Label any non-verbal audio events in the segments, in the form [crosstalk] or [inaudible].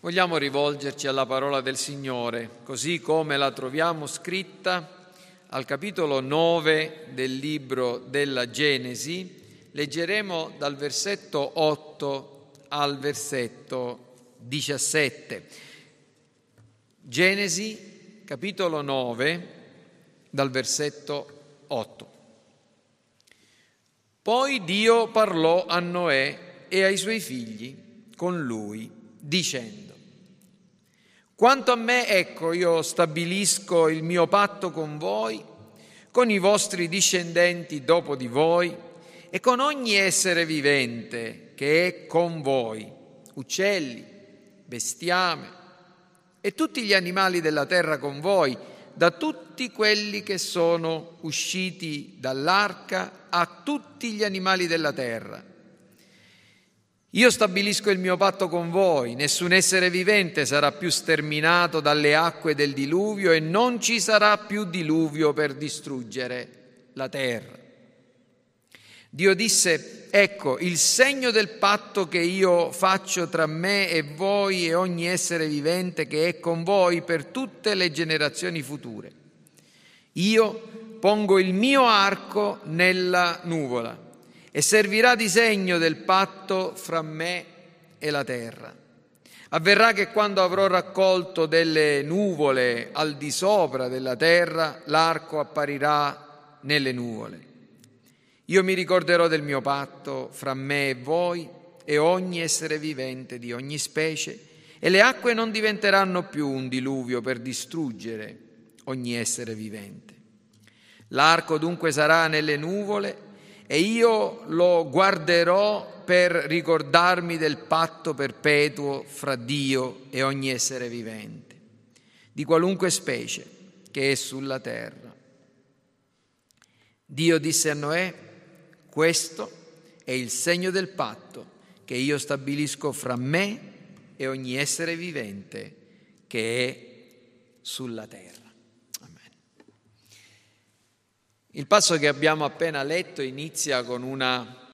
Vogliamo rivolgerci alla parola del Signore, così come la troviamo scritta al capitolo 9 del libro della Genesi. Leggeremo dal versetto 8 al versetto 17. Genesi, capitolo 9, dal versetto 8. Poi Dio parlò a Noè e ai suoi figli con lui, dicendo, quanto a me, ecco, io stabilisco il mio patto con voi, con i vostri discendenti dopo di voi e con ogni essere vivente che è con voi, uccelli, bestiame e tutti gli animali della terra con voi, da tutti quelli che sono usciti dall'arca a tutti gli animali della terra io stabilisco il mio patto con voi, nessun essere vivente sarà più sterminato dalle acque del diluvio e non ci sarà più diluvio per distruggere la terra. Dio disse, ecco, il segno del patto che io faccio tra me e voi e ogni essere vivente che è con voi per tutte le generazioni future. Io pongo il mio arco nella nuvola e servirà di segno del patto fra me e la terra. Avverrà che quando avrò raccolto delle nuvole al di sopra della terra, l'arco apparirà nelle nuvole. Io mi ricorderò del mio patto fra me e voi e ogni essere vivente di ogni specie, e le acque non diventeranno più un diluvio per distruggere ogni essere vivente. L'arco dunque sarà nelle nuvole e io lo guarderò per ricordarmi del patto perpetuo fra Dio e ogni essere vivente, di qualunque specie che è sulla terra. Dio disse a Noè, questo è il segno del patto che io stabilisco fra me e ogni essere vivente che è sulla terra. Il passo che abbiamo appena letto inizia con una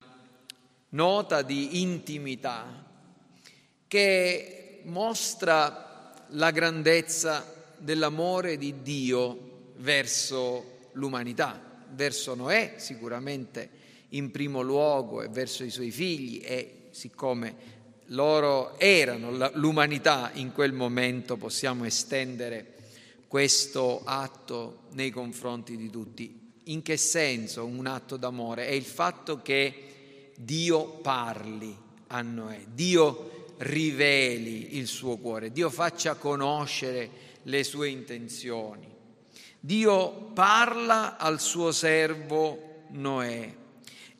nota di intimità che mostra la grandezza dell'amore di Dio verso l'umanità, verso Noè sicuramente in primo luogo e verso i suoi figli e siccome loro erano l'umanità in quel momento possiamo estendere questo atto nei confronti di tutti in che senso un atto d'amore? È il fatto che Dio parli a Noè, Dio riveli il suo cuore, Dio faccia conoscere le sue intenzioni. Dio parla al suo servo Noè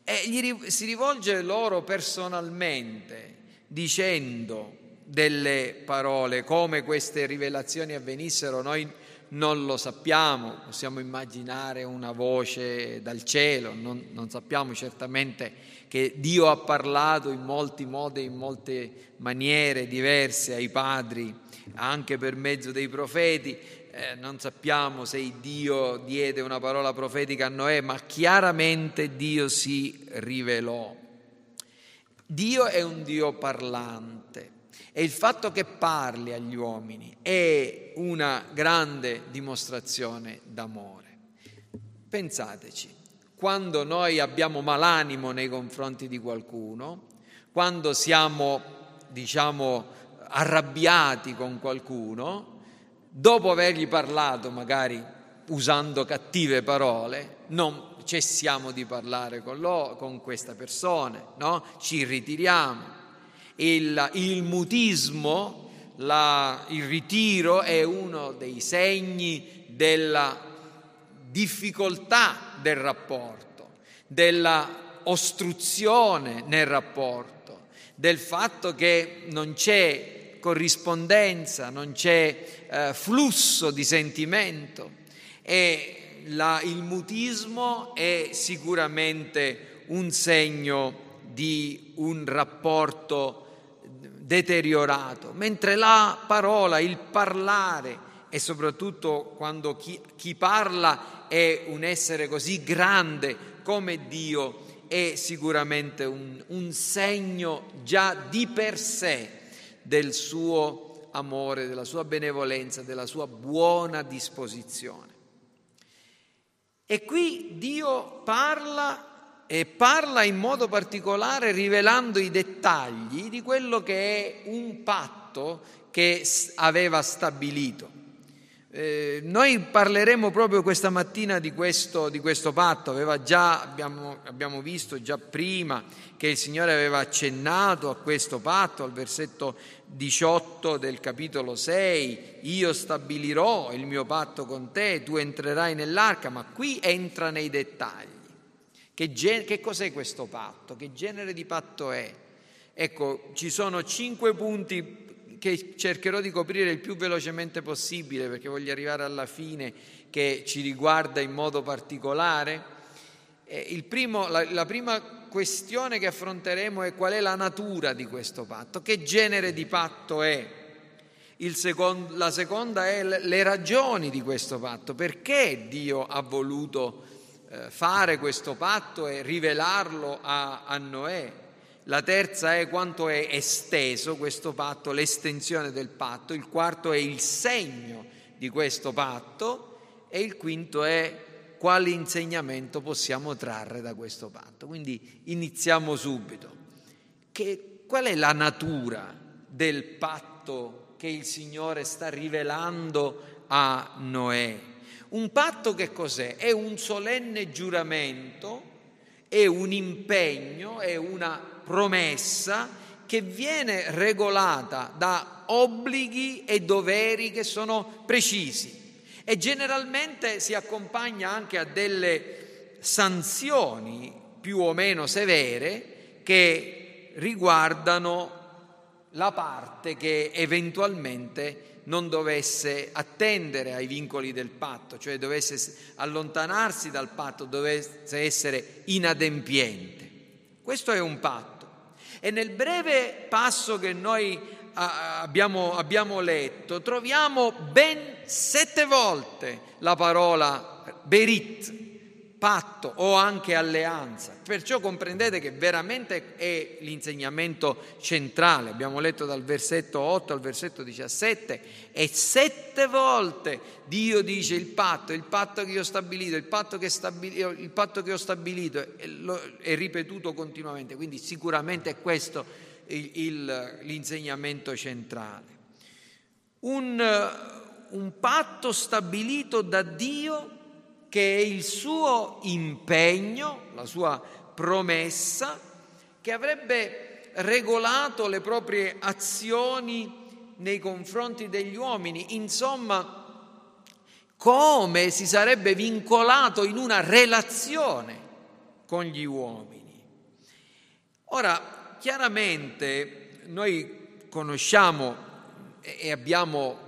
e gli, si rivolge loro personalmente dicendo delle parole, come queste rivelazioni avvenissero, noi non lo sappiamo, possiamo immaginare una voce dal cielo, non, non, sappiamo certamente che Dio ha parlato in molti modi, in molte maniere diverse ai padri, anche per mezzo dei profeti. Eh, non sappiamo se Dio diede una parola profetica a Noè, ma chiaramente Dio si rivelò. Dio è un Dio parlante. E il fatto che parli agli uomini è una grande dimostrazione d'amore. Pensateci, quando noi abbiamo malanimo nei confronti di qualcuno, quando siamo, diciamo, arrabbiati con qualcuno, dopo avergli parlato magari usando cattive parole, non cessiamo di parlare con, lo, con questa persona, no? ci ritiriamo il, il mutismo, la, il ritiro è uno dei segni della difficoltà del rapporto, della ostruzione nel rapporto, del fatto che non c'è corrispondenza, non c'è eh, flusso di sentimento e la, il mutismo è sicuramente un segno di un rapporto deteriorato, mentre la parola, il parlare e soprattutto quando chi, chi parla è un essere così grande come Dio, è sicuramente un, un segno già di per sé del suo amore, della sua benevolenza, della sua buona disposizione. E qui Dio parla e parla in modo particolare rivelando i dettagli di quello che è un patto che aveva stabilito. Eh, noi parleremo proprio questa mattina di questo, di questo patto, già, abbiamo, abbiamo, visto già prima che il Signore aveva accennato a questo patto al versetto 18 del capitolo 6, io stabilirò il mio patto con te, tu entrerai nell'arca, ma qui entra nei dettagli. Che, gen- che cos'è questo patto? Che genere di patto è? Ecco, ci sono cinque punti che cercherò di coprire il più velocemente possibile perché voglio arrivare alla fine che ci riguarda in modo particolare. Eh, primo, la, la prima questione che affronteremo è qual è la natura di questo patto, che genere di patto è. Secondo, la seconda è le ragioni di questo patto, perché Dio ha voluto fare questo patto e rivelarlo a, a Noè. La terza è quanto è esteso questo patto, l'estensione del patto. Il quarto è il segno di questo patto e il quinto è quale insegnamento possiamo trarre da questo patto. Quindi iniziamo subito. Che, qual è la natura del patto che il Signore sta rivelando a Noè? Un patto che cos'è? È un solenne giuramento, è un impegno, è una promessa che viene regolata da obblighi e doveri che sono precisi e generalmente si accompagna anche a delle sanzioni più o meno severe che riguardano la parte che eventualmente non dovesse attendere ai vincoli del patto, cioè dovesse allontanarsi dal patto, dovesse essere inadempiente. Questo è un patto. E nel breve passo che noi abbiamo, abbiamo letto troviamo ben sette volte la parola berit, patto o anche alleanza. Perciò comprendete che veramente è l'insegnamento centrale. Abbiamo letto dal versetto 8 al versetto 17 e sette volte Dio dice il patto, il patto che ho stabilito, il patto che, stabilito, il patto che ho stabilito è ripetuto continuamente. Quindi sicuramente è questo il, il, l'insegnamento centrale. Un, un patto stabilito da Dio che è il suo impegno, la sua promessa, che avrebbe regolato le proprie azioni nei confronti degli uomini, insomma, come si sarebbe vincolato in una relazione con gli uomini. Ora, chiaramente noi conosciamo e abbiamo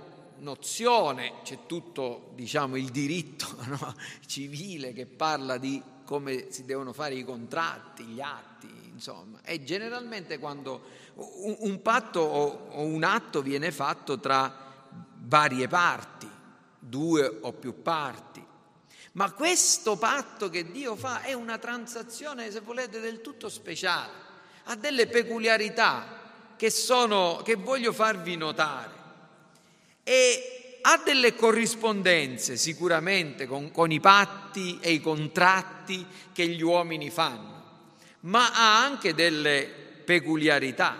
nozione, c'è tutto diciamo, il diritto [laughs] no? civile che parla di come si devono fare i contratti, gli atti, insomma. E generalmente quando un, un patto o, o un atto viene fatto tra varie parti, due o più parti. Ma questo patto che Dio fa è una transazione, se volete, del tutto speciale, ha delle peculiarità che, sono, che voglio farvi notare e ha delle corrispondenze sicuramente con, con i patti e i contratti che gli uomini fanno, ma ha anche delle peculiarità.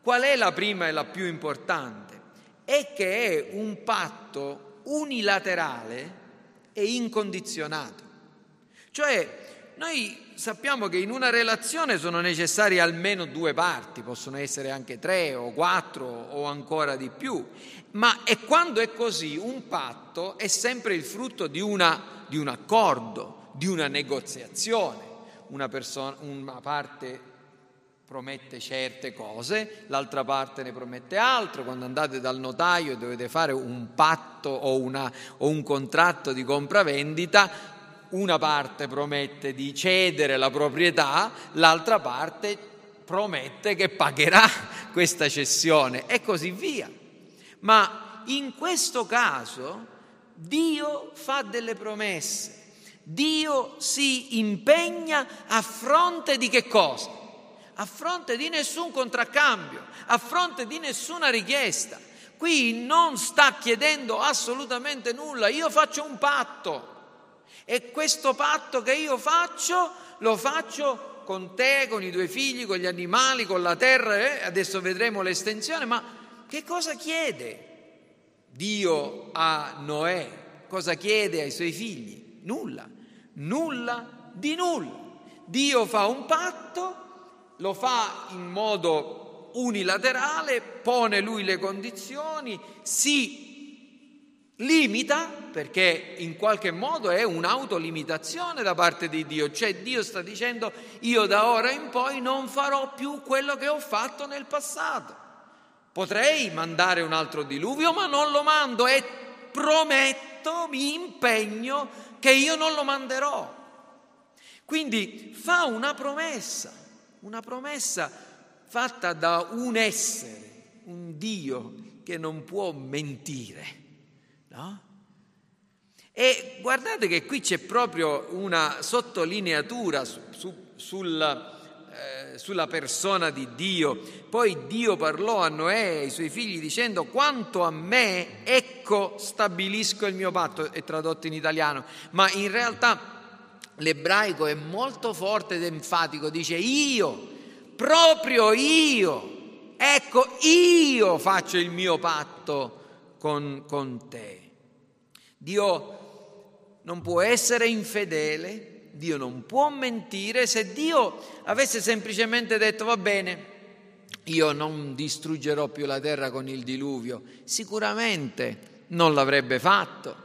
Qual è la prima e la più importante? È che è un patto unilaterale e incondizionato. Cioè, noi sappiamo che in una relazione sono necessarie almeno due parti, possono essere anche tre o quattro o ancora di più, ma e quando è così un patto è sempre il frutto di, una, di un accordo, di una negoziazione. Una, persona, una parte promette certe cose, l'altra parte ne promette altro. Quando andate dal notaio e dovete fare un patto o, una, o un contratto di compravendita, una parte promette di cedere la proprietà, l'altra parte promette che pagherà questa cessione e così via. Ma in questo caso Dio fa delle promesse, Dio si impegna a fronte di che cosa? A fronte di nessun contraccambio, a fronte di nessuna richiesta. Qui non sta chiedendo assolutamente nulla, io faccio un patto e questo patto che io faccio lo faccio con te, con i tuoi figli, con gli animali, con la terra, eh? adesso vedremo l'estensione, ma che cosa chiede Dio a Noè? Cosa chiede ai suoi figli? Nulla, nulla di nulla. Dio fa un patto, lo fa in modo unilaterale, pone lui le condizioni, si limita perché in qualche modo è un'autolimitazione da parte di Dio, cioè Dio sta dicendo io da ora in poi non farò più quello che ho fatto nel passato. Potrei mandare un altro diluvio, ma non lo mando e prometto, mi impegno che io non lo manderò. Quindi fa una promessa, una promessa fatta da un essere, un Dio che non può mentire. No? E guardate che qui c'è proprio una sottolineatura su, su, sul, eh, sulla persona di Dio. Poi Dio parlò a Noè e ai suoi figli dicendo quanto a me, ecco stabilisco il mio patto, è tradotto in italiano, ma in realtà l'ebraico è molto forte ed enfatico, dice io proprio io, ecco io faccio il mio patto con, con te. Dio non può essere infedele, Dio non può mentire, se Dio avesse semplicemente detto va bene, io non distruggerò più la terra con il diluvio, sicuramente non l'avrebbe fatto,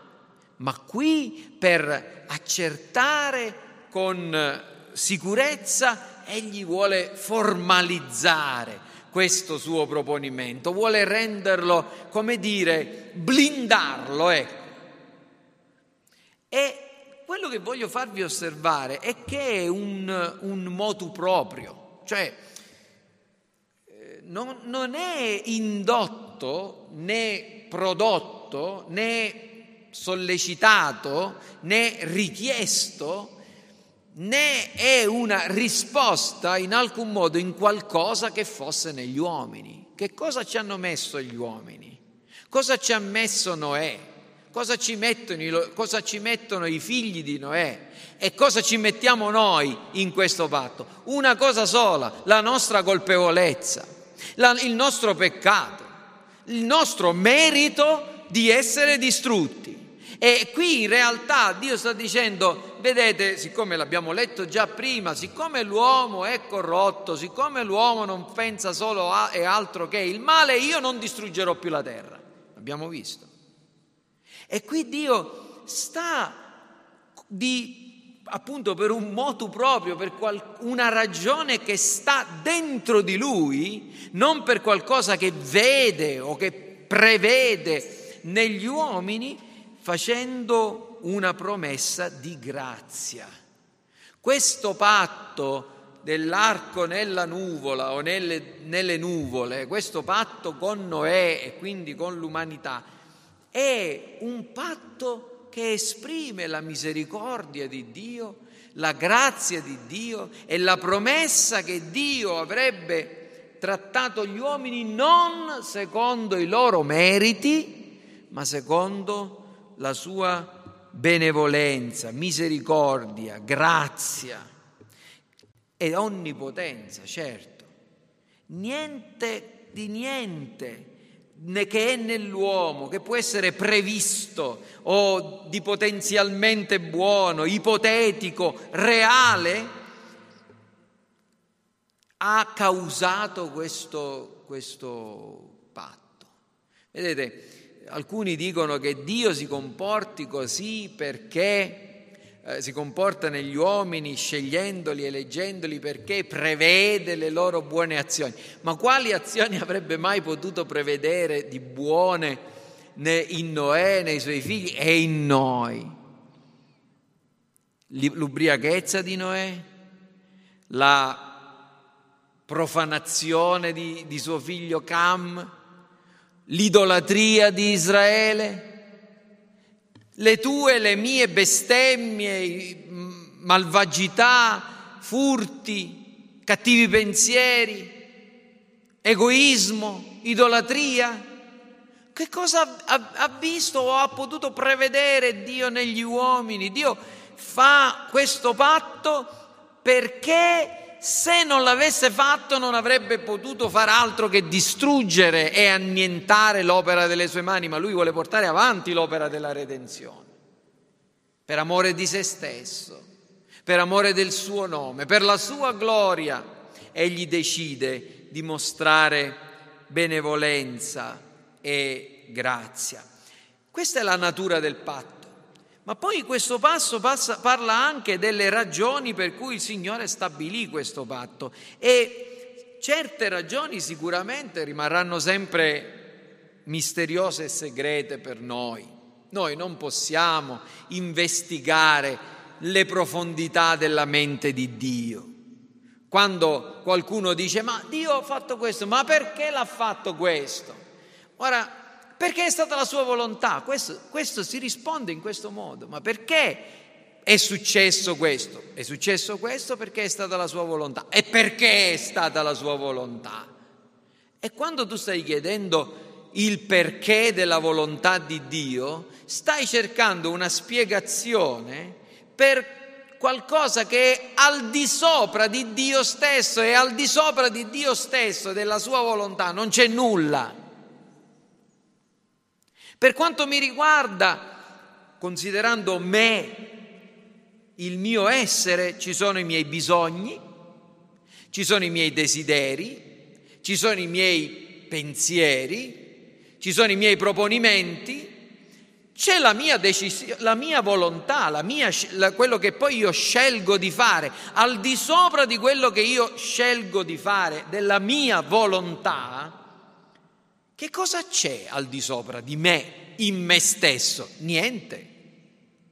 ma qui per accertare con sicurezza egli vuole formalizzare questo suo proponimento, vuole renderlo, come dire, blindarlo. Ecco. E quello che voglio farvi osservare è che è un, un motu proprio, cioè eh, non, non è indotto né prodotto né sollecitato né richiesto né è una risposta in alcun modo in qualcosa che fosse negli uomini. Che cosa ci hanno messo gli uomini? Cosa ci ha messo Noè? Cosa ci, mettono, cosa ci mettono i figli di Noè? E cosa ci mettiamo noi in questo patto? Una cosa sola, la nostra colpevolezza, la, il nostro peccato, il nostro merito di essere distrutti. E qui in realtà Dio sta dicendo, vedete, siccome l'abbiamo letto già prima, siccome l'uomo è corrotto, siccome l'uomo non pensa solo a e altro che il male, io non distruggerò più la terra. Abbiamo visto. E qui Dio sta di, appunto per un motu proprio, per qual, una ragione che sta dentro di lui, non per qualcosa che vede o che prevede negli uomini, facendo una promessa di grazia. Questo patto dell'arco nella nuvola o nelle, nelle, nuvole, questo patto con Noè e quindi con l'umanità, è un patto che esprime la misericordia di Dio, la grazia di Dio e la promessa che Dio avrebbe trattato gli uomini non secondo i loro meriti, ma secondo la sua benevolenza, misericordia, grazia e onnipotenza, certo. Niente di niente che è nell'uomo, che può essere previsto o di potenzialmente buono, ipotetico, reale, ha causato questo, questo patto. Vedete, alcuni dicono che Dio si comporti così perché eh, si comporta negli uomini scegliendoli, eleggendoli perché prevede le loro buone azioni. Ma quali azioni avrebbe mai potuto prevedere di buone in Noè, nei suoi figli e in noi? L'ubriachezza di Noè, la profanazione di, di suo figlio Cam, l'idolatria di Israele, le tue le mie bestemmie, malvagità, furti, cattivi pensieri, egoismo, idolatria, Che cosa ha visto o ha potuto prevedere Dio negli uomini? Dio fa questo patto perché se non l'avesse fatto non avrebbe potuto far altro che distruggere e annientare l'opera delle sue mani, ma lui vuole portare avanti l'opera della redenzione, per amore di se stesso, per amore del suo nome, per la sua gloria, egli decide di mostrare benevolenza e grazia. Questa è la natura del patto. Ma poi questo passo passa, parla anche delle ragioni per cui il Signore stabilì questo patto e certe ragioni sicuramente rimarranno sempre misteriose e segrete per noi. Noi non possiamo investigare le profondità della mente di Dio. Quando qualcuno dice ma Dio ha fatto questo, ma perché l'ha fatto questo? Ora, perché è stata la sua volontà. Questo, questo si risponde in questo modo. Ma perché è successo questo? È successo questo perché è stata la sua volontà. E perché è stata la sua volontà? E quando tu stai chiedendo il perché della volontà di Dio, stai cercando una spiegazione per qualcosa che è al di sopra di Dio stesso e al di sopra di Dio stesso, della sua volontà, non c'è nulla. Per quanto mi riguarda, considerando me, il mio essere, ci sono i miei bisogni, ci sono i miei desideri, ci sono i miei pensieri, ci sono i miei proponimenti, c'è la mia, decisione, la mia volontà, la mia, la, quello che poi io scelgo di fare, al di sopra di quello che io scelgo di fare, della mia volontà, che cosa c'è al di sopra di me, in me stesso? Niente.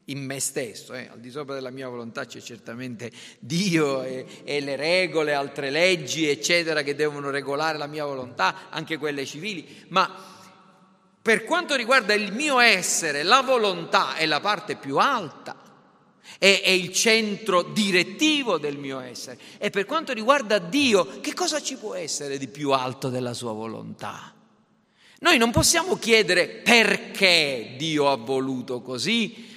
In me stesso, eh? al di sopra della mia volontà c'è certamente Dio e, e le regole, altre leggi, eccetera, che devono regolare la mia volontà, anche quelle civili, ma per quanto riguarda il mio essere, la volontà è la parte più alta, è, è, il centro direttivo del mio essere. E per quanto riguarda Dio, che cosa ci può essere di più alto della sua volontà? Noi non possiamo chiedere perché Dio ha voluto così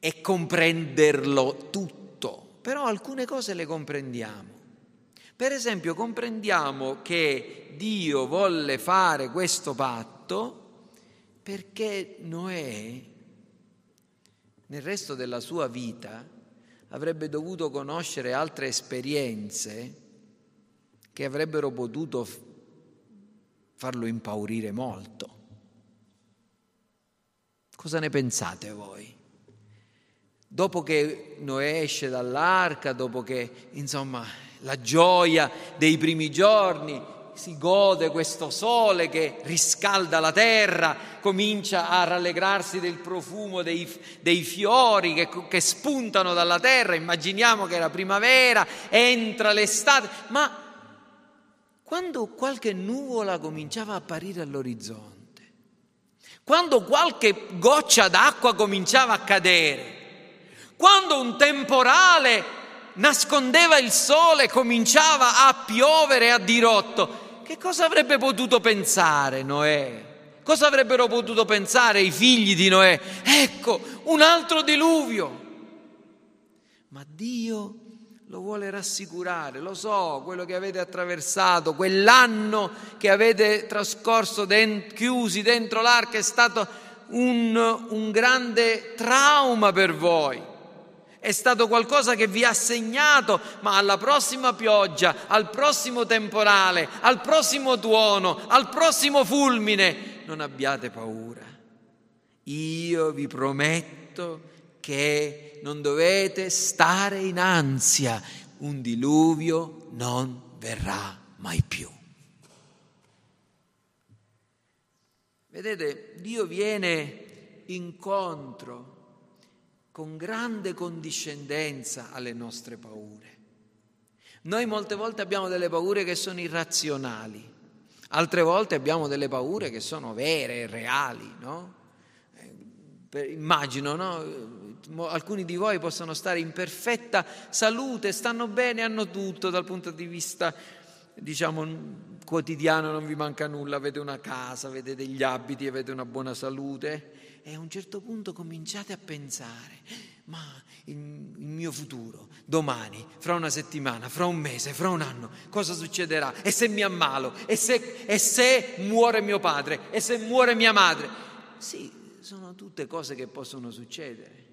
e comprenderlo tutto, però alcune cose le comprendiamo. Per esempio comprendiamo che Dio volle fare questo patto perché Noè nel resto della sua vita avrebbe dovuto conoscere altre esperienze che avrebbero potuto farlo impaurire molto. Cosa ne pensate voi? Dopo che Noè esce dall'arca, dopo che insomma la gioia dei primi giorni, si gode questo sole che riscalda la terra, comincia a rallegrarsi del profumo dei, dei fiori che, che, spuntano dalla terra, immaginiamo che era primavera, entra l'estate, ma quando qualche nuvola cominciava a apparire all'orizzonte, quando qualche goccia d'acqua cominciava a cadere, quando un temporale nascondeva il sole e cominciava a piovere a dirotto, che cosa avrebbe potuto pensare Noè? Cosa avrebbero potuto pensare i figli di Noè? Ecco, un altro diluvio. Ma Dio lo vuole rassicurare, lo so, quello che avete attraversato, quell'anno che avete trascorso dent- chiusi dentro l'arca è stato un, un grande trauma per voi. È stato qualcosa che vi ha segnato, ma alla prossima pioggia, al prossimo temporale, al prossimo tuono, al prossimo fulmine, non abbiate paura. Io vi prometto che non dovete stare in ansia, un diluvio non verrà mai più. Vedete, Dio viene incontro con grande condiscendenza alle nostre paure. Noi molte volte abbiamo delle paure che sono irrazionali, altre volte abbiamo delle paure che sono vere reali, no? Eh, immagino, no? Alcuni di voi possono stare in perfetta salute, stanno bene, hanno tutto dal punto di vista, diciamo, quotidiano non vi manca nulla, avete una casa, avete degli abiti, avete una buona salute e a un certo punto cominciate a pensare, ma il, mio futuro, domani, fra una settimana, fra un mese, fra un anno, cosa succederà? E se mi ammalo? E se, e se muore mio padre? E se muore mia madre? Sì, sono tutte cose che possono succedere,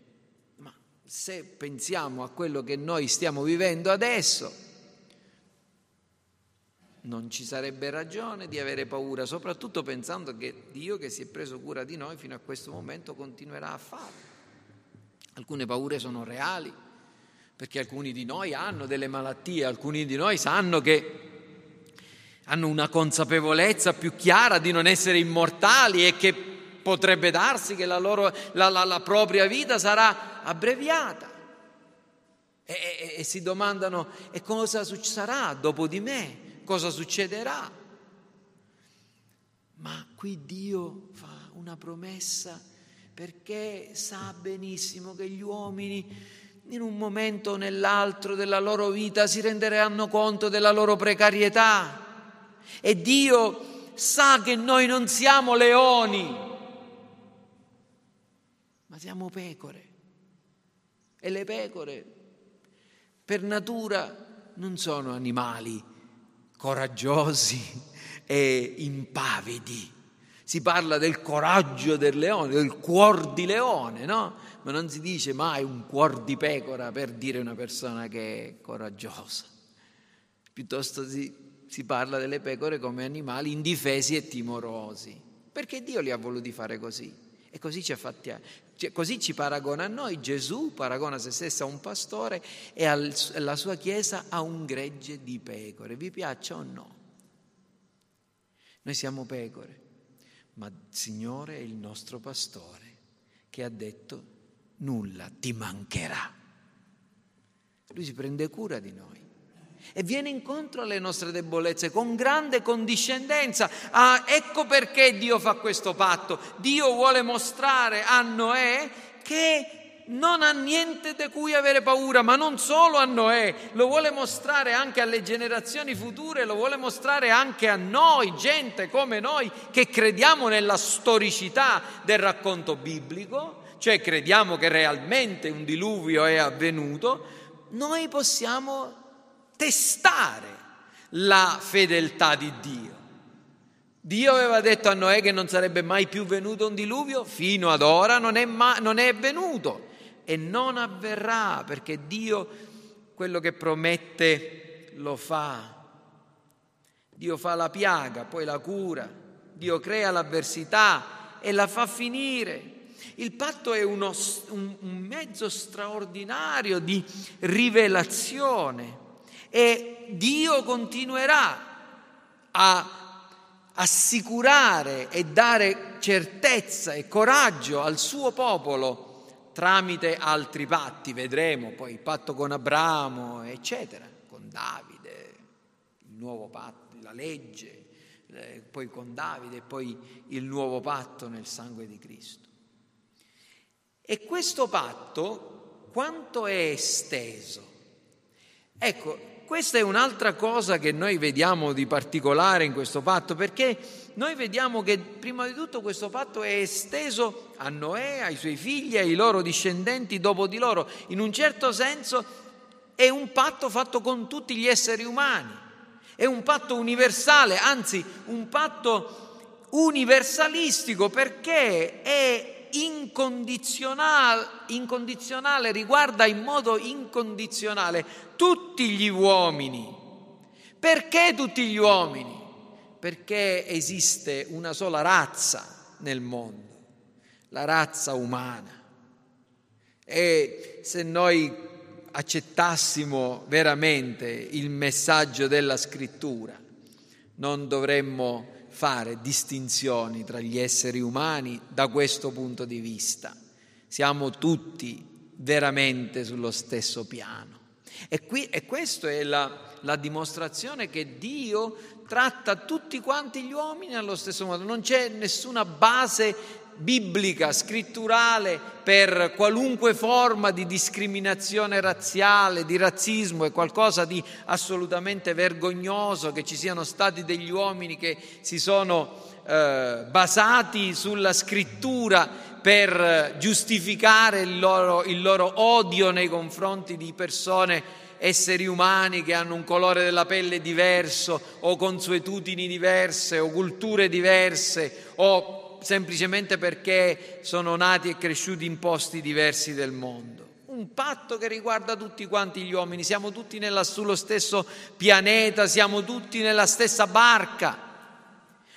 se pensiamo a quello che noi stiamo vivendo adesso, non ci sarebbe ragione di avere paura, soprattutto pensando che Dio che si è preso cura di noi fino a questo momento continuerà a farlo. Alcune paure sono reali, perché alcuni di noi hanno delle malattie, alcuni di noi sanno che hanno una consapevolezza più chiara di non essere immortali e che potrebbe darsi che la, loro, la, la, la propria vita sarà abbreviata. E, e, e si domandano, e cosa sarà dopo di me? cosa succederà. Ma qui Dio fa una promessa perché sa benissimo che gli uomini in un momento o nell'altro della loro vita si renderanno conto della loro precarietà e Dio sa che noi non siamo leoni, ma siamo pecore e le pecore per natura non sono animali coraggiosi e impavidi. Si parla del coraggio del leone, del cuor di leone, no? Ma non si dice mai un cuor di pecora per dire una persona che è coraggiosa. Piuttosto si, si parla delle pecore come animali indifesi e timorosi, perché Dio li ha voluti fare così. E così ci, ha fatti, cioè, così ci paragona a noi. Gesù paragona se stesso a un pastore e alla sua chiesa a un gregge di pecore. Vi piaccia o no? Noi siamo pecore, ma il Signore è il nostro pastore che ha detto nulla ti mancherà. Lui si prende cura di noi e viene incontro alle nostre debolezze con grande condiscendenza. Ah, ecco perché Dio fa questo patto. Dio vuole mostrare a Noè che non ha niente di cui avere paura, ma non solo a Noè, lo vuole mostrare anche alle generazioni future, lo vuole mostrare anche a noi, gente come noi che crediamo nella storicità del racconto biblico, cioè crediamo che realmente un diluvio è avvenuto, noi possiamo testare la fedeltà di Dio. Dio aveva detto a Noè che non sarebbe mai più venuto un diluvio, fino ad ora non è, ma, non è venuto e non avverrà perché Dio quello che promette lo fa. Dio fa la piaga, poi la cura, Dio crea l'avversità e la fa finire. Il patto è uno, un, un mezzo straordinario di rivelazione e Dio continuerà a assicurare e dare certezza e coraggio al suo popolo tramite altri patti, vedremo poi il patto con Abramo, eccetera, con Davide, il nuovo patto, la legge, eh, poi con Davide e poi il nuovo patto nel sangue di Cristo. E questo patto quanto è esteso? Ecco, questa è un'altra cosa che noi vediamo di particolare in questo patto, perché noi vediamo che prima di tutto questo patto è esteso a Noè, ai suoi figli, ai loro discendenti dopo di loro. In un certo senso è un patto fatto con tutti gli esseri umani, è un patto universale, anzi un patto universalistico perché è incondizionale, incondizionale, riguarda in modo incondizionale tutti gli uomini. Perché tutti gli uomini? Perché esiste una sola razza nel mondo, la razza umana. E se noi accettassimo veramente il messaggio della scrittura, non dovremmo fare distinzioni tra gli esseri umani da questo punto di vista. Siamo tutti veramente sullo stesso piano. E, qui, e questa è la, la dimostrazione che Dio tratta tutti quanti gli uomini allo stesso modo, non c'è nessuna base biblica, scritturale per qualunque forma di discriminazione razziale, di razzismo, è qualcosa di assolutamente vergognoso che ci siano stati degli uomini che si sono eh, basati sulla scrittura per giustificare il loro, il loro odio nei confronti di persone esseri umani che hanno un colore della pelle diverso o consuetudini diverse o culture diverse o semplicemente perché sono nati e cresciuti in posti diversi del mondo. Un patto che riguarda tutti quanti gli uomini, siamo tutti nella, sullo stesso pianeta, siamo tutti nella stessa barca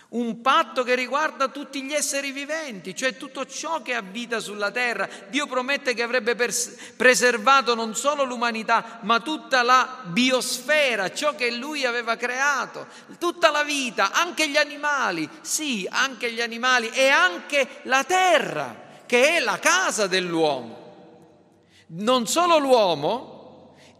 un patto che riguarda tutti gli esseri viventi, cioè tutto ciò che ha vita sulla terra. Dio promette che avrebbe pers- preservato non solo l'umanità, ma tutta la biosfera, ciò che lui aveva creato, tutta la vita, anche gli animali, sì, anche gli animali e anche la terra, che è la casa dell'uomo. Non solo l'uomo,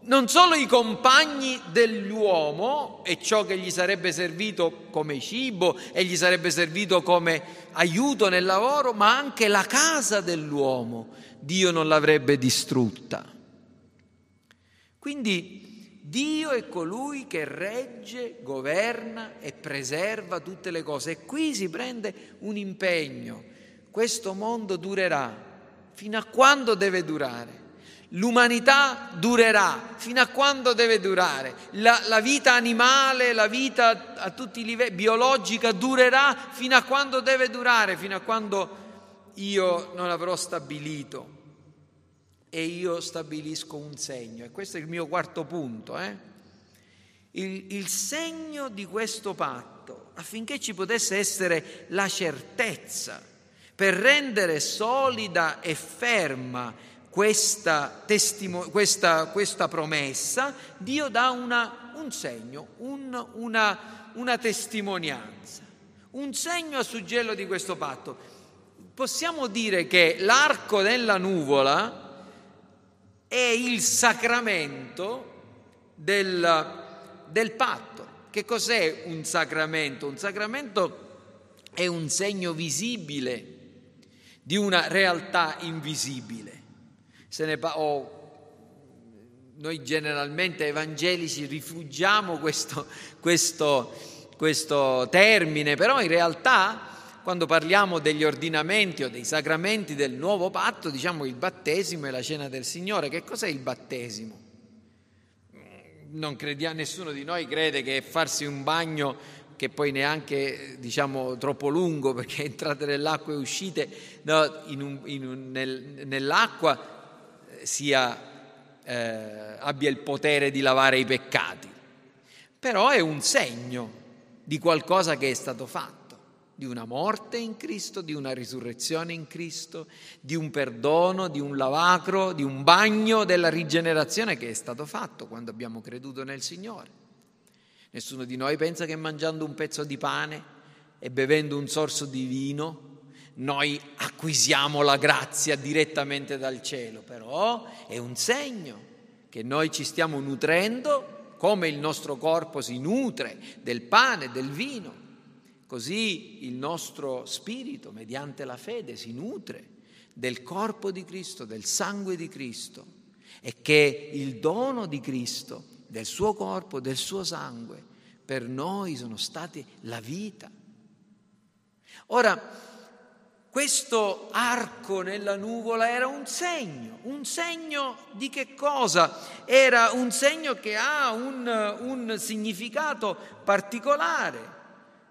non solo i compagni dell'uomo e ciò che gli sarebbe servito come cibo e gli sarebbe servito come aiuto nel lavoro, ma anche la casa dell'uomo Dio non l'avrebbe distrutta. Quindi Dio è colui che regge, governa e preserva tutte le cose. E qui si prende un impegno. Questo mondo durerà fino a quando deve durare L'umanità durerà fino a quando deve durare. La, la, vita animale, la vita a tutti i livelli, biologica, durerà fino a quando deve durare, fino a quando io non avrò stabilito. E io stabilisco un segno. E questo è il mio quarto punto. Eh? Il, il segno di questo patto, affinché ci potesse essere la certezza per rendere solida e ferma questa, testimo- questa, questa promessa, Dio dà una, un segno, un, una, una testimonianza, un segno a suggello di questo patto. Possiamo dire che l'arco della nuvola è il sacramento del, del patto. Che cos'è un sacramento? Un sacramento è un segno visibile di una realtà invisibile pa- o noi generalmente evangelici rifugiamo questo, questo, questo termine, però in realtà quando parliamo degli ordinamenti o dei sacramenti del nuovo patto, diciamo il battesimo e la cena del Signore. Che cos'è il battesimo? Non crediamo, nessuno di noi crede che farsi un bagno che poi neanche diciamo troppo lungo perché [laughs] entrate nell'acqua e uscite no, in un, in un, nel, nell'acqua sia, eh, abbia il potere di lavare i peccati, però è un segno di qualcosa che è stato fatto, di una morte in Cristo, di una risurrezione in Cristo, di un perdono, di un lavacro, di un bagno della rigenerazione che è stato fatto quando abbiamo creduto nel Signore. Nessuno di noi pensa che mangiando un pezzo di pane e bevendo un sorso di vino noi acquisiamo la grazia direttamente dal cielo, però è un segno che noi ci stiamo nutrendo come il nostro corpo si nutre del pane, del vino. Così il nostro spirito, mediante la fede, si nutre del corpo di Cristo, del sangue di Cristo e che il dono di Cristo, del suo corpo, del suo sangue, per noi sono stati la vita. Ora, questo arco nella nuvola era un segno, un segno di che cosa? Era un segno che ha un, un significato particolare.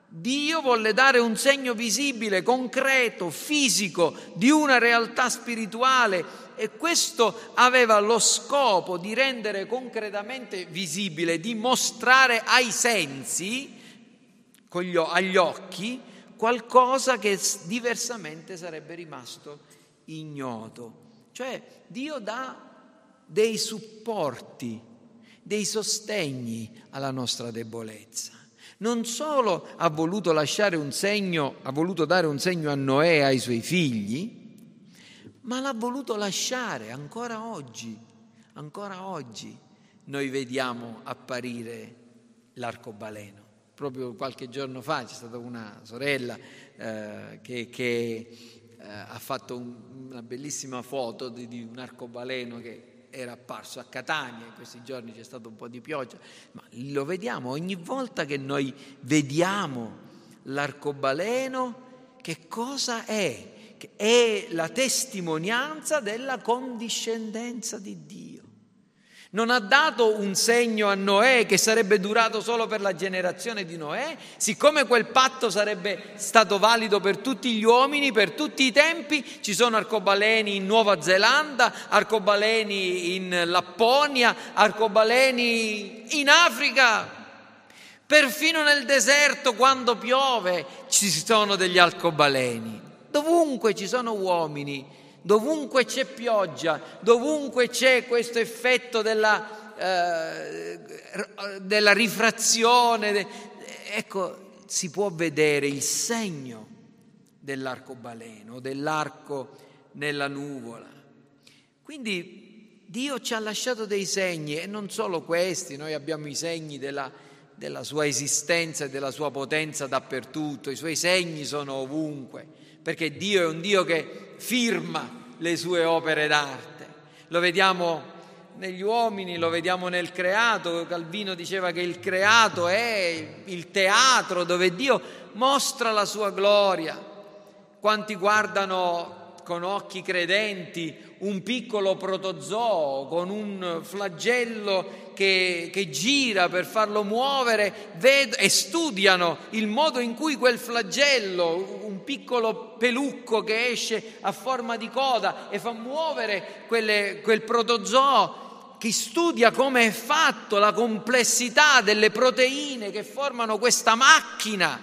Dio volle dare un segno visibile, concreto, fisico di una realtà spirituale e questo aveva lo scopo di rendere concretamente visibile, di mostrare ai sensi, agli occhi, qualcosa che diversamente sarebbe rimasto ignoto. Cioè Dio dà dei supporti, dei sostegni alla nostra debolezza. Non solo ha voluto lasciare un segno, ha voluto dare un segno a Noè e ai suoi figli, ma l'ha voluto lasciare ancora oggi. Ancora oggi noi vediamo apparire l'arcobaleno proprio qualche giorno fa c'è stata una sorella eh, che, che eh, ha fatto un, una bellissima foto di, di un arcobaleno che era apparso a Catania, in questi giorni c'è stato un po' di pioggia, ma lo vediamo ogni volta che noi vediamo l'arcobaleno, che cosa è? È la testimonianza della condiscendenza di Dio. Non ha dato un segno a Noè che sarebbe durato solo per la generazione di Noè, siccome quel patto sarebbe stato valido per tutti gli uomini, per tutti i tempi, ci sono arcobaleni in Nuova Zelanda, arcobaleni in Lapponia, arcobaleni in Africa. Perfino nel deserto, quando piove, ci sono degli arcobaleni. Dovunque ci sono uomini dovunque c'è pioggia, dovunque c'è questo effetto della, eh, della rifrazione, ecco, si può vedere il segno dell'arcobaleno, dell'arco nella nuvola. Quindi Dio ci ha lasciato dei segni e non solo questi, noi abbiamo i segni della, della sua esistenza e della sua potenza dappertutto, i suoi segni sono ovunque, perché Dio è un Dio che firma le sue opere d'arte. Lo vediamo negli uomini, lo vediamo nel creato. Calvino diceva che il creato è il teatro dove Dio mostra la sua gloria. Quanti guardano con occhi credenti un piccolo protozoo con un flagello che, che gira per farlo muovere ved- e studiano il modo in cui quel flagello, piccolo pelucco che esce a forma di coda e fa muovere quelle, quel protozoo, chi studia come è fatto, la complessità delle proteine che formano questa macchina,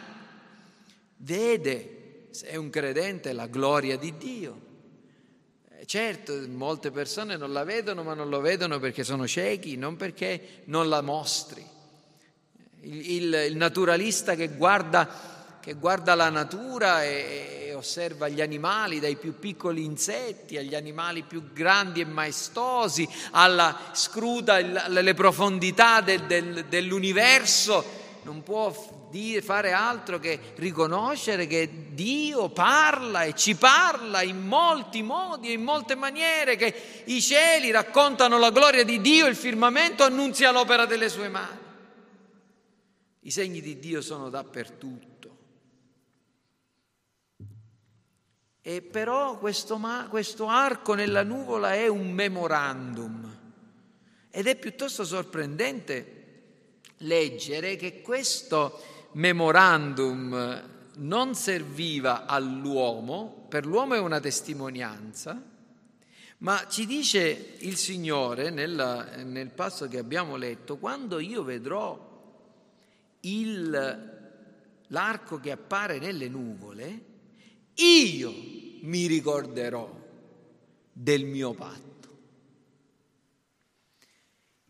vede, se è un credente, la gloria di Dio. Certo, molte persone non la vedono, ma non lo vedono perché sono ciechi, non perché non la mostri. Il, il, il naturalista che guarda, che guarda, la natura e, e, osserva gli animali, dai più piccoli insetti agli animali più grandi e maestosi, alla scruta le profondità del, del, dell'universo, non può fare altro che riconoscere che Dio parla e ci parla in molti modi e in molte maniere, che i cieli raccontano la gloria di Dio, il firmamento annunzia l'opera delle sue mani. I segni di Dio sono dappertutto. E però questo, questo arco nella nuvola è un memorandum. Ed è piuttosto sorprendente leggere che questo memorandum non serviva all'uomo, per l'uomo è una testimonianza, ma ci dice il Signore nel, nel passo che abbiamo letto, quando io vedrò il, l'arco che appare nelle nuvole, io mi ricorderò del mio patto.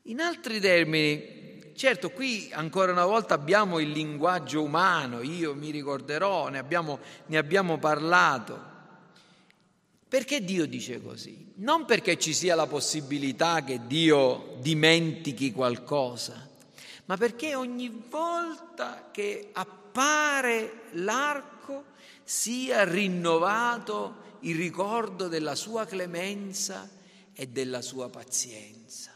In altri termini, certo qui ancora una volta abbiamo il linguaggio umano, io mi ricorderò, ne abbiamo, ne abbiamo parlato. Perché Dio dice così? Non perché ci sia la possibilità che Dio dimentichi qualcosa, ma perché ogni volta che appare l'arco sia rinnovato il ricordo della sua clemenza e della sua pazienza.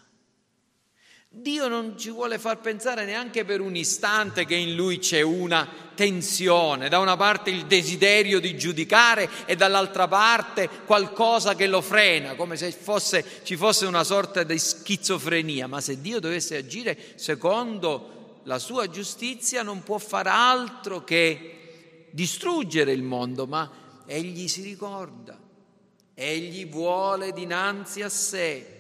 Dio non ci vuole far pensare neanche per un istante che in lui c'è una tensione, da una parte il desiderio di giudicare e dall'altra parte qualcosa che lo frena, come se fosse, ci fosse una sorta di schizofrenia. Ma se Dio dovesse agire secondo la sua giustizia non può far altro che distruggere il mondo, ma egli si ricorda, egli vuole dinanzi a sé.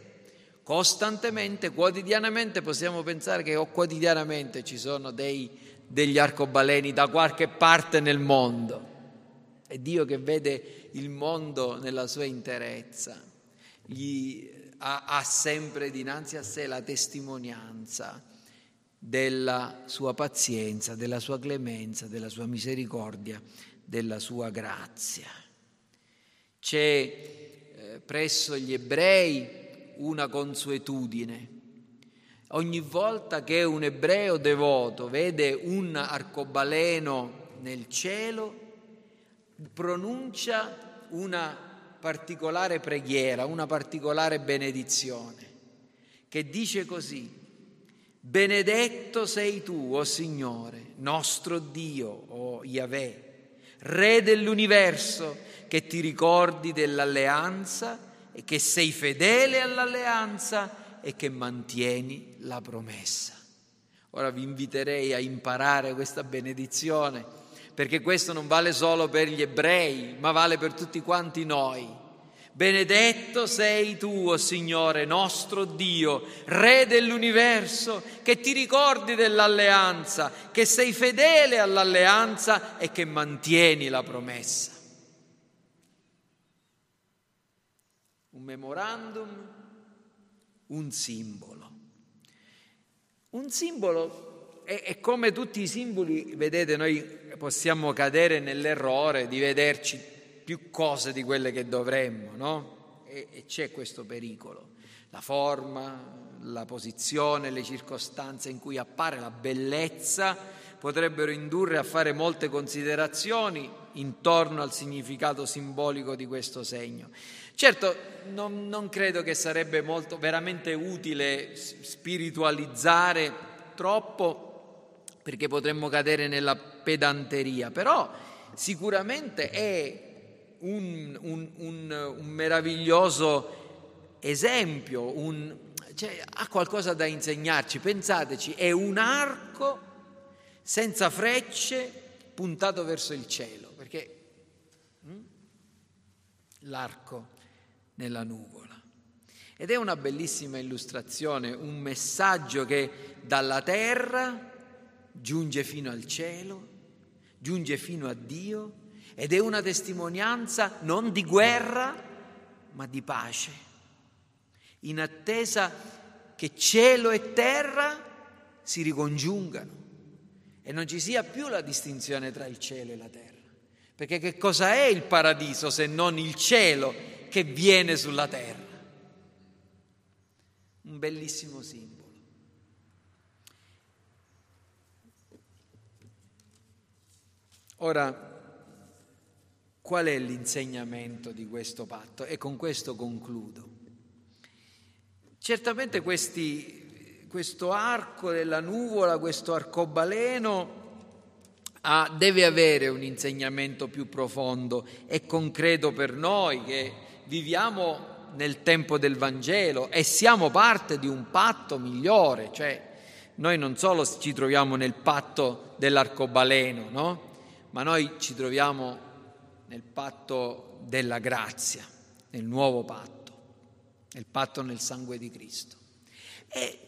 Costantemente, quotidianamente, possiamo pensare che o quotidianamente ci sono dei, degli arcobaleni da qualche parte nel mondo. È Dio che vede il mondo nella sua interezza, gli ha, ha sempre dinanzi a sé la testimonianza della sua pazienza, della sua clemenza, della sua misericordia, della sua grazia. C'è eh, presso gli ebrei una consuetudine. Ogni volta che un ebreo devoto vede un arcobaleno nel cielo, pronuncia una particolare preghiera, una particolare benedizione, che dice così, benedetto sei tu, o oh Signore, nostro Dio, o oh Yahweh, Re dell'universo, che ti ricordi dell'alleanza e che sei fedele all'alleanza e che mantieni la promessa. Ora vi inviterei a imparare questa benedizione, perché questo non vale solo per gli ebrei, ma vale per tutti quanti noi. Benedetto sei tu, oh Signore, nostro Dio, Re dell'universo, che ti ricordi dell'alleanza, che sei fedele all'alleanza e che mantieni la promessa. Un memorandum, un simbolo. Un simbolo è, come tutti i simboli, vedete, noi possiamo cadere nell'errore di vederci più cose di quelle che dovremmo, no? E, e c'è questo pericolo. La forma, la posizione, le circostanze in cui appare la bellezza potrebbero indurre a fare molte considerazioni intorno al significato simbolico di questo segno. Certo, non, non credo che sarebbe molto veramente utile spiritualizzare troppo perché potremmo cadere nella pedanteria, però sicuramente è un, un, un, un meraviglioso esempio, cioè, ha qualcosa da insegnarci. Pensateci, è un arco senza frecce puntato verso il cielo, perché hm? l'arco nella nuvola. Ed è una bellissima illustrazione, un messaggio che dalla terra giunge fino al cielo, giunge fino a Dio ed è una testimonianza non di guerra, ma di pace, in attesa che cielo e terra si ricongiungano e non ci sia più la distinzione tra il cielo e la terra. Perché che cosa è il paradiso se non il cielo che viene sulla terra? Un bellissimo simbolo. Ora, Qual è l'insegnamento di questo patto? E con questo concludo. Certamente questi, questo arco della nuvola, questo arcobaleno ha, deve avere un insegnamento più profondo e concreto per noi che viviamo nel tempo del Vangelo e siamo parte di un patto migliore, cioè noi non solo ci troviamo nel patto dell'arcobaleno, no? ma noi ci troviamo nel patto della grazia, nel nuovo patto, nel patto nel sangue di Cristo. E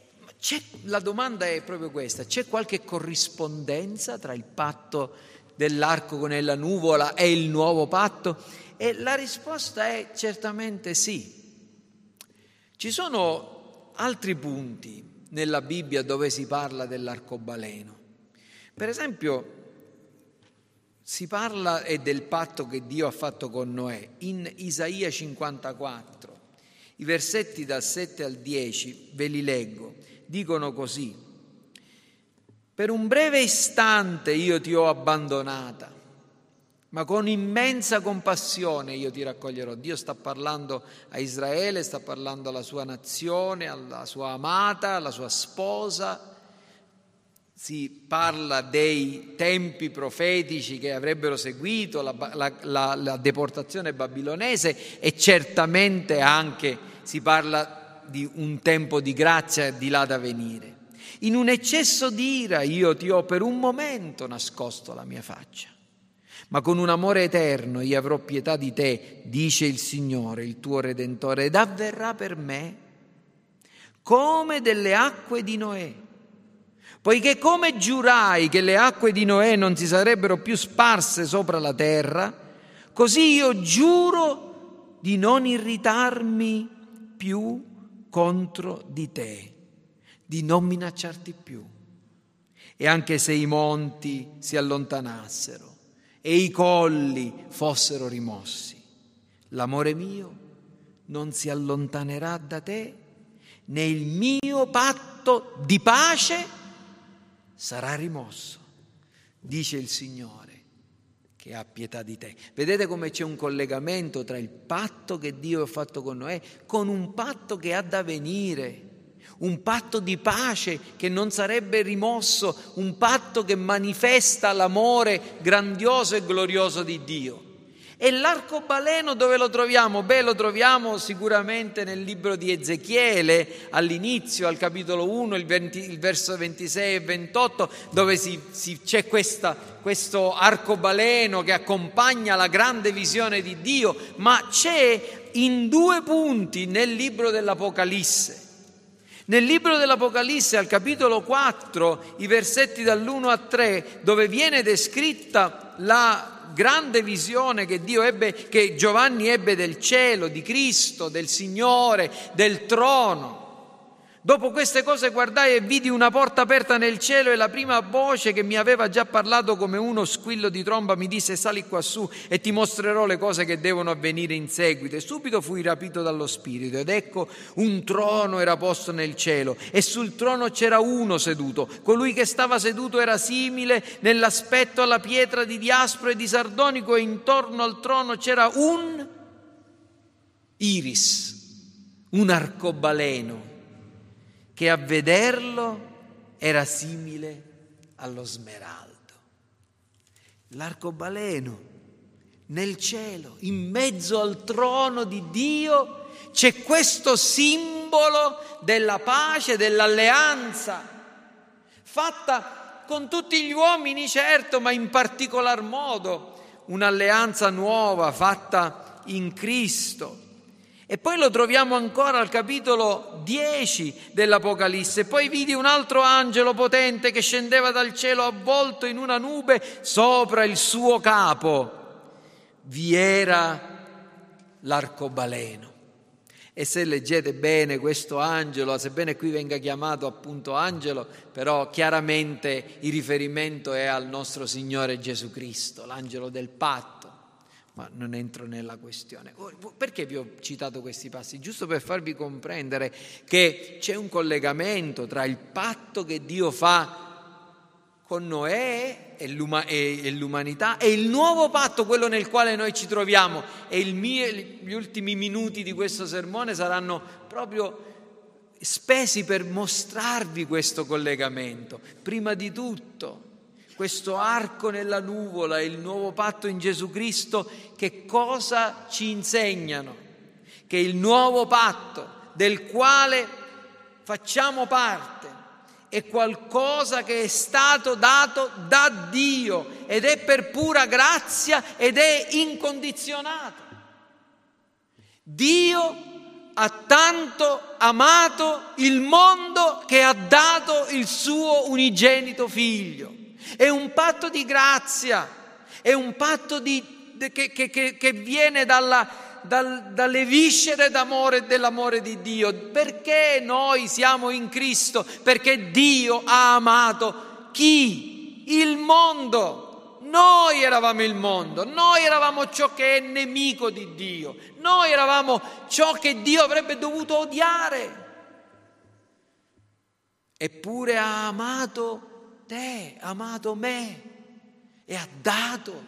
la domanda è proprio questa, c'è qualche corrispondenza tra il patto dell'arco con la nuvola e il nuovo patto? E la risposta è certamente sì. Ci sono altri punti nella Bibbia dove si parla dell'arcobaleno. Per esempio, si parla del patto che Dio ha fatto con Noè in Isaia 54. I versetti dal 7 al 10, ve li leggo, dicono così. Per un breve istante io ti ho abbandonata, ma con immensa compassione io ti raccoglierò. Dio sta parlando a Israele, sta parlando alla sua nazione, alla sua amata, alla sua sposa si parla dei tempi profetici che avrebbero seguito la, la, la, la, deportazione babilonese e certamente anche si parla di un tempo di grazia di là da venire. In un eccesso di ira io ti ho per un momento nascosto la mia faccia, ma con un amore eterno io avrò pietà di te, dice il Signore, il tuo Redentore, ed avverrà per me come delle acque di Noè Poiché come giurai che le acque di Noè non si sarebbero più sparse sopra la terra, così io giuro di non irritarmi più contro di te, di non minacciarti più. E anche se i monti si allontanassero e i colli fossero rimossi, l'amore mio non si allontanerà da te, né il mio patto di pace sarà rimosso, dice il Signore, che ha pietà di te. Vedete come c'è un collegamento tra il patto che Dio ha fatto con Noè con un patto che ha da venire, un patto di pace che non sarebbe rimosso, un patto che manifesta l'amore grandioso e glorioso di Dio. E l'arcobaleno dove lo troviamo? Beh, lo troviamo sicuramente nel libro di Ezechiele, all'inizio, al capitolo 1, il, 20, il verso 26 e 28, dove si, si, c'è questa, questo arcobaleno che accompagna la grande visione di Dio, ma c'è in due punti nel libro dell'Apocalisse. Nel libro dell'Apocalisse, al capitolo 4, i versetti dall'1 a 3, dove viene descritta la grande visione che Dio ebbe, che Giovanni ebbe del cielo, di Cristo, del Signore, del trono. Dopo queste cose guardai e vidi una porta aperta nel cielo e la prima voce che mi aveva già parlato come uno squillo di tromba mi disse sali qua su e ti mostrerò le cose che devono avvenire in seguito. E subito fui rapito dallo Spirito ed ecco un trono era posto nel cielo e sul trono c'era uno seduto. Colui che stava seduto era simile nell'aspetto alla pietra di diaspro e di sardonico e intorno al trono c'era un iris, un arcobaleno che a vederlo era simile allo smeraldo. L'arcobaleno nel cielo, in mezzo al trono di Dio, c'è questo simbolo della pace, dell'alleanza, fatta con tutti gli uomini, certo, ma in particolar modo un'alleanza nuova fatta in Cristo. E poi lo troviamo ancora al capitolo 10 dell'Apocalisse. Poi vidi un altro angelo potente che scendeva dal cielo avvolto in una nube sopra il suo capo. Vi era l'arcobaleno. E se leggete bene questo angelo, sebbene qui venga chiamato appunto angelo, però chiaramente il riferimento è al nostro Signore Gesù Cristo, l'angelo del patto ma non entro nella questione. Perché vi ho citato questi passi? Giusto per farvi comprendere che c'è un collegamento tra il patto che Dio fa con Noè e, l'umanità e il nuovo patto, quello nel quale noi ci troviamo. E mio, gli ultimi minuti di questo sermone saranno proprio spesi per mostrarvi questo collegamento. Prima di tutto, questo arco nella nuvola il nuovo patto in Gesù Cristo, che cosa ci insegnano? Che il nuovo patto del quale facciamo parte è qualcosa che è stato dato da Dio ed è per pura grazia ed è incondizionato. Dio ha tanto amato il mondo che ha dato il suo unigenito figlio è un patto di grazia, è un patto di, che, che, che, viene dalla, dal, dalle viscere d'amore dell'amore di Dio. Perché noi siamo in Cristo? Perché Dio ha amato chi? Il mondo. Noi eravamo il mondo, noi eravamo ciò che è nemico di Dio, noi eravamo ciò che Dio avrebbe dovuto odiare. Eppure ha amato te, amato me e ha dato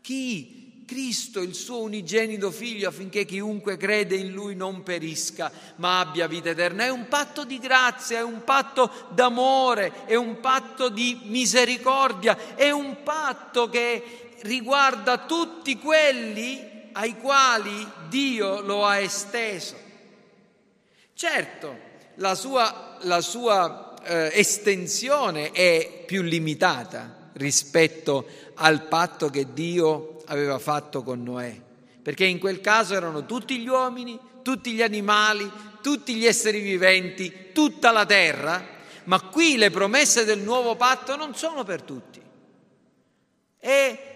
chi? Cristo, il suo unigenito figlio, affinché chiunque crede in lui non perisca, ma abbia vita eterna. È un patto di grazia, è un patto d'amore, è un patto di misericordia, è un patto che riguarda tutti quelli ai quali Dio lo ha esteso. Certo, la sua, la sua eh, estensione è più limitata rispetto al patto che Dio aveva fatto con Noè, perché in quel caso erano tutti gli uomini, tutti gli animali, tutti gli esseri viventi, tutta la terra, ma qui le promesse del nuovo patto non sono per tutti. È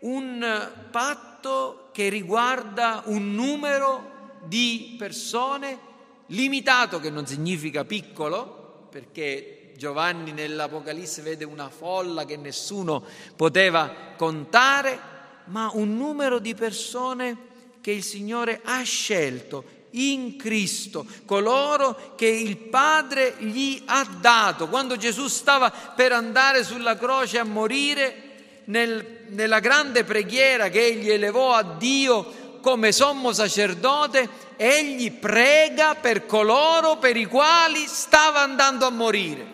un patto che riguarda un numero di persone limitato, che non significa piccolo, perché Giovanni nell'Apocalisse vede una folla che nessuno poteva contare, ma un numero di persone che il Signore ha scelto in Cristo, coloro che il Padre gli ha dato. Quando Gesù stava per andare sulla croce a morire, nel, nella grande preghiera che egli elevò a Dio come sommo sacerdote, egli prega per coloro per i quali stava andando a morire.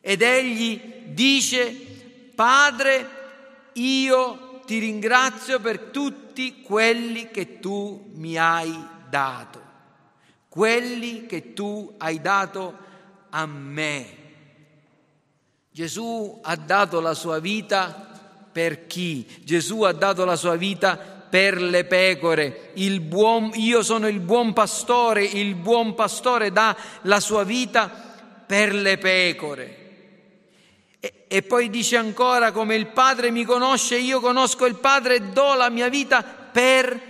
Ed egli dice, Padre, io ti ringrazio per tutti quelli che tu mi hai dato, quelli che tu hai dato a me. Gesù ha dato la sua vita per chi? Gesù ha dato la sua vita per le pecore. Buon, io sono il buon pastore, il buon pastore dà la sua vita per le pecore. E, e poi dice ancora come il Padre mi conosce, io conosco il Padre e do la mia vita per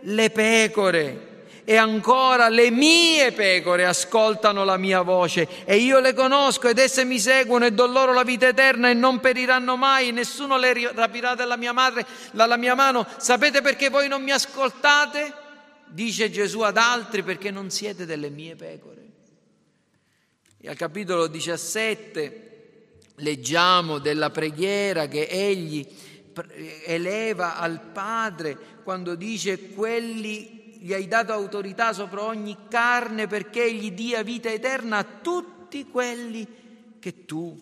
le pecore. E ancora le mie pecore ascoltano la mia voce e io le conosco ed esse mi seguono e do loro la vita eterna e non periranno mai, nessuno le rapirà dalla mia madre, dalla mia mano. Sapete perché voi non mi ascoltate? Dice Gesù ad altri perché non siete delle mie pecore. E al capitolo 17 leggiamo della preghiera che egli eleva al Padre quando dice quelli gli hai dato autorità sopra ogni carne perché gli dia vita eterna a tutti quelli che tu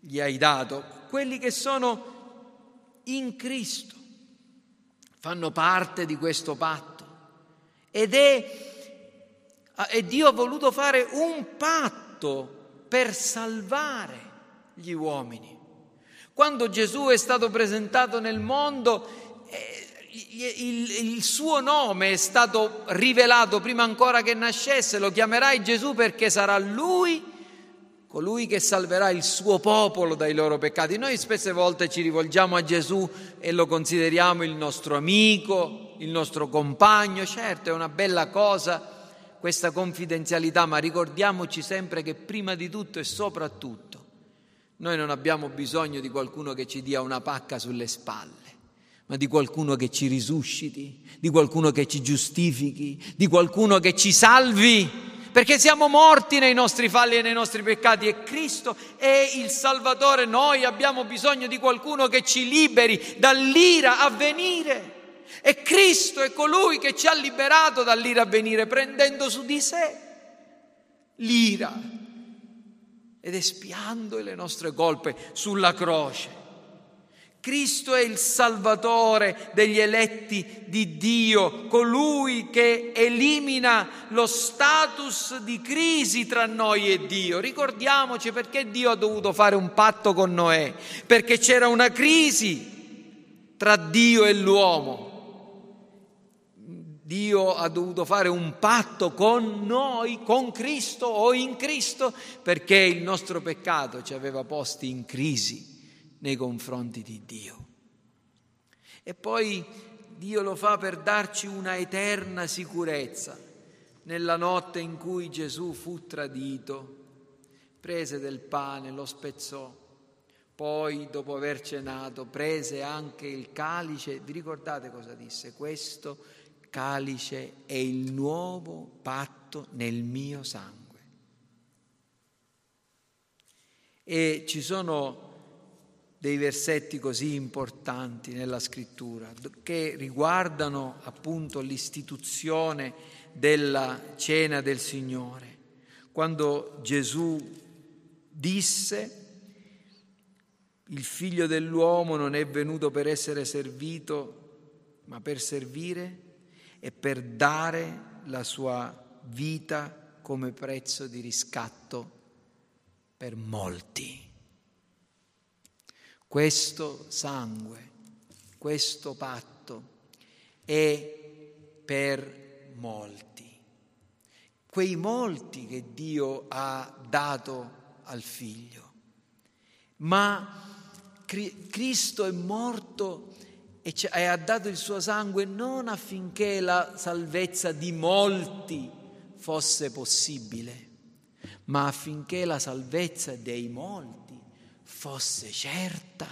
gli hai dato, quelli che sono in Cristo, fanno parte di questo patto. Ed è, e Dio ha voluto fare un patto per salvare gli uomini. Quando Gesù è stato presentato nel mondo, il, il, suo nome è stato rivelato prima ancora che nascesse, lo chiamerai Gesù perché sarà lui colui che salverà il suo popolo dai loro peccati. Noi spesse volte ci rivolgiamo a Gesù e lo consideriamo il nostro amico, il nostro compagno, certo è una bella cosa questa confidenzialità, ma ricordiamoci sempre che prima di tutto e soprattutto noi non abbiamo bisogno di qualcuno che ci dia una pacca sulle spalle, ma di qualcuno che ci risusciti, di qualcuno che ci giustifichi, di qualcuno che ci salvi, perché siamo morti nei nostri falli e nei nostri peccati e Cristo è il Salvatore. Noi abbiamo bisogno di qualcuno che ci liberi dall'ira a venire. E Cristo è colui che ci ha liberato dall'ira a venire prendendo su di sé l'ira ed espiando le nostre colpe sulla croce. Cristo è il Salvatore degli eletti di Dio, colui che elimina lo status di crisi tra noi e Dio. Ricordiamoci perché Dio ha dovuto fare un patto con Noè, perché c'era una crisi tra Dio e l'uomo. Dio ha dovuto fare un patto con noi, con Cristo o in Cristo, perché il nostro peccato ci aveva posti in crisi nei confronti di Dio. E poi Dio lo fa per darci una eterna sicurezza. Nella notte in cui Gesù fu tradito, prese del pane, lo spezzò, poi dopo aver cenato prese anche il calice. Vi ricordate cosa disse? Questo calice è il nuovo patto nel mio sangue. E ci sono dei versetti così importanti nella scrittura che riguardano appunto l'istituzione della cena del Signore. Quando Gesù disse il figlio dell'uomo non è venuto per essere servito, ma per servire e per dare la sua vita come prezzo di riscatto per molti. Questo sangue, questo patto è per molti. Quei molti che Dio ha dato al figlio. Ma Cristo è morto e ha dato il suo sangue non affinché la salvezza di molti fosse possibile, ma affinché la salvezza dei molti fosse certa.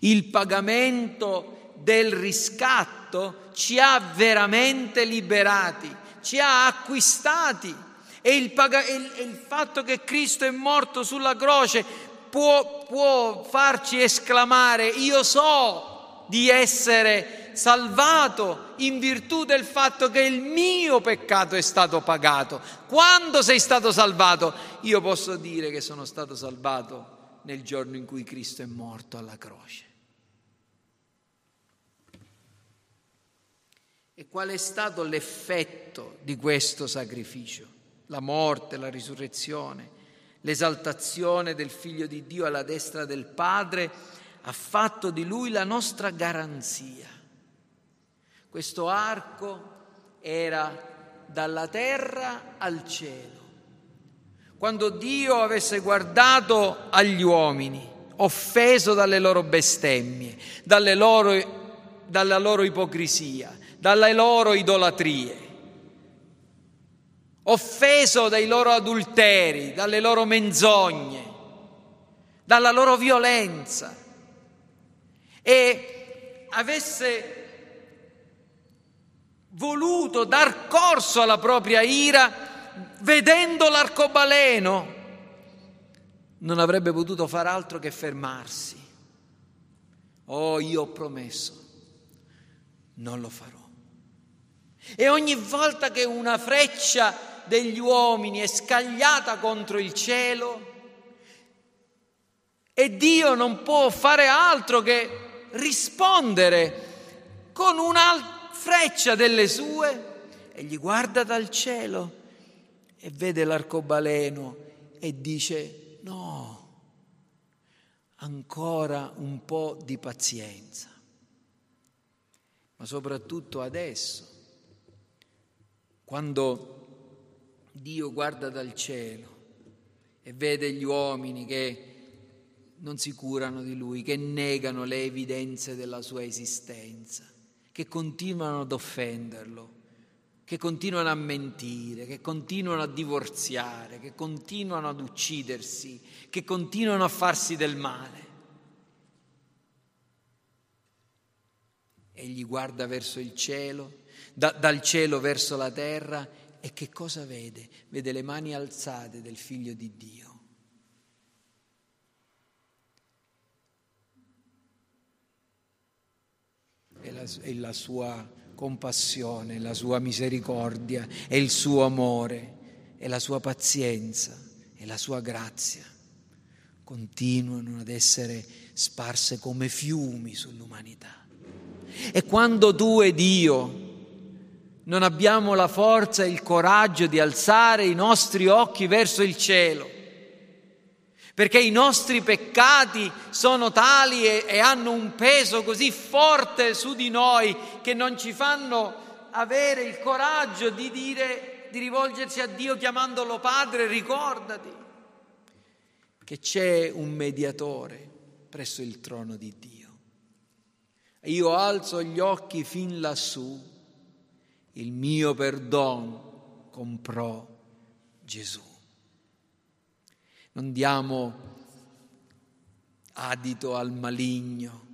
Il pagamento del riscatto ci ha veramente liberati, ci ha acquistati e il, paga- e il fatto che Cristo è morto sulla croce può, può farci esclamare io so di essere salvato in virtù del fatto che il mio peccato è stato pagato. Quando sei stato salvato? Io posso dire che sono stato salvato nel giorno in cui Cristo è morto alla croce. E qual è stato l'effetto di questo sacrificio? La morte, la risurrezione, l'esaltazione del Figlio di Dio alla destra del Padre ha fatto di lui la nostra garanzia. Questo arco era dalla terra al cielo. Quando Dio avesse guardato agli uomini, offeso dalle loro bestemmie, dalle loro, dalla loro ipocrisia, dalle loro idolatrie, offeso dai loro adulteri, dalle loro menzogne, dalla loro violenza e avesse voluto dar corso alla propria ira vedendo l'arcobaleno, non avrebbe potuto far altro che fermarsi. Oh, io ho promesso, non lo farò. E ogni volta che una freccia degli uomini è scagliata contro il cielo, e Dio non può fare altro che rispondere con una freccia delle sue, e gli guarda dal cielo e vede l'arcobaleno e dice no, ancora un po' di pazienza, ma soprattutto adesso quando Dio guarda dal cielo e vede gli uomini che non si curano di Lui, che negano le evidenze della sua esistenza, che continuano ad offenderlo, che continuano a mentire, che continuano a divorziare, che continuano ad uccidersi, che continuano a farsi del male. Egli guarda verso il cielo da, dal cielo verso la terra e che cosa vede? Vede le mani alzate del figlio di Dio. E la, e la sua compassione, la sua misericordia, e il suo amore, e la sua pazienza, e la sua grazia continuano ad essere sparse come fiumi sull'umanità. E quando tu ed io non abbiamo la forza e il coraggio di alzare i nostri occhi verso il cielo, perché i nostri peccati sono tali e, e, hanno un peso così forte su di noi che non ci fanno avere il coraggio di dire, di rivolgersi a Dio chiamandolo Padre, ricordati che c'è un mediatore presso il trono di Dio. Io alzo gli occhi fin lassù il mio perdono comprò Gesù. Non diamo adito al maligno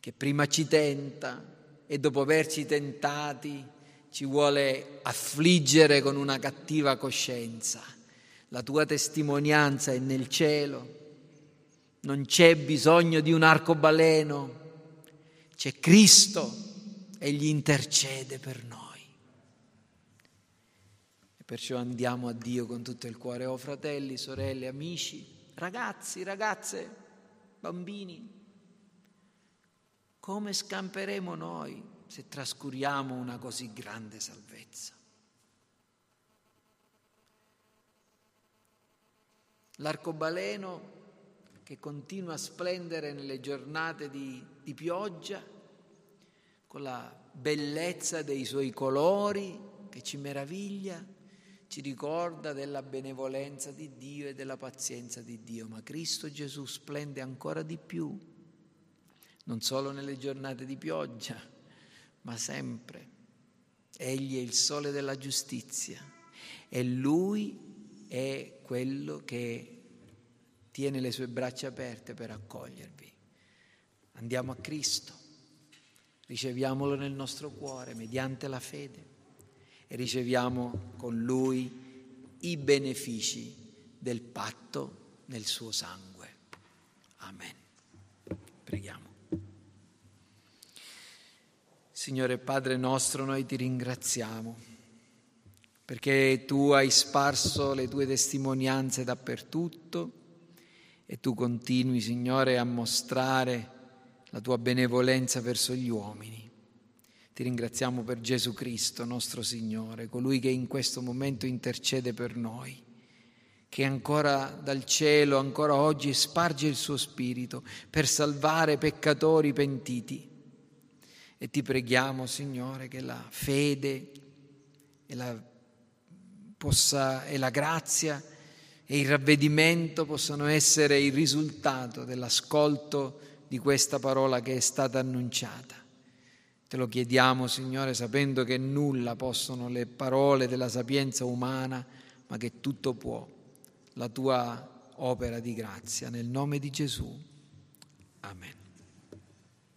che prima ci tenta e dopo averci tentati ci vuole affliggere con una cattiva coscienza. La tua testimonianza è nel cielo, non c'è bisogno di un arcobaleno, c'è Cristo Egli intercede per noi. Perciò andiamo a Dio con tutto il cuore, oh fratelli, sorelle, amici, ragazzi, ragazze, bambini. Come scamperemo noi se trascuriamo una così grande salvezza? L'arcobaleno che continua a splendere nelle giornate di, di pioggia con la bellezza dei suoi colori che ci meraviglia, ci ricorda della benevolenza di Dio e della pazienza di Dio, ma Cristo Gesù splende ancora di più, non solo nelle giornate di pioggia, ma sempre. Egli è il sole della giustizia e Lui è quello che tiene le sue braccia aperte per accogliervi. Andiamo a Cristo riceviamolo nel nostro cuore mediante la fede e riceviamo con Lui i benefici del patto nel suo sangue. Amen. Preghiamo. Signore Padre nostro, noi ti ringraziamo perché tu hai sparso le tue testimonianze dappertutto e tu continui, Signore, a mostrare la tua benevolenza verso gli uomini. Ti ringraziamo per Gesù Cristo, nostro Signore, colui che in questo momento intercede per noi, che ancora dal cielo, ancora oggi, sparge il suo Spirito per salvare peccatori pentiti e ti preghiamo, Signore, che la fede e la, possa, e la grazia e il ravvedimento possano essere il risultato dell'ascolto di questa parola che è stata annunciata. Te lo chiediamo, Signore, sapendo che nulla possono le parole della sapienza umana, ma che tutto può la tua opera di grazia. Nel nome di Gesù. Amen.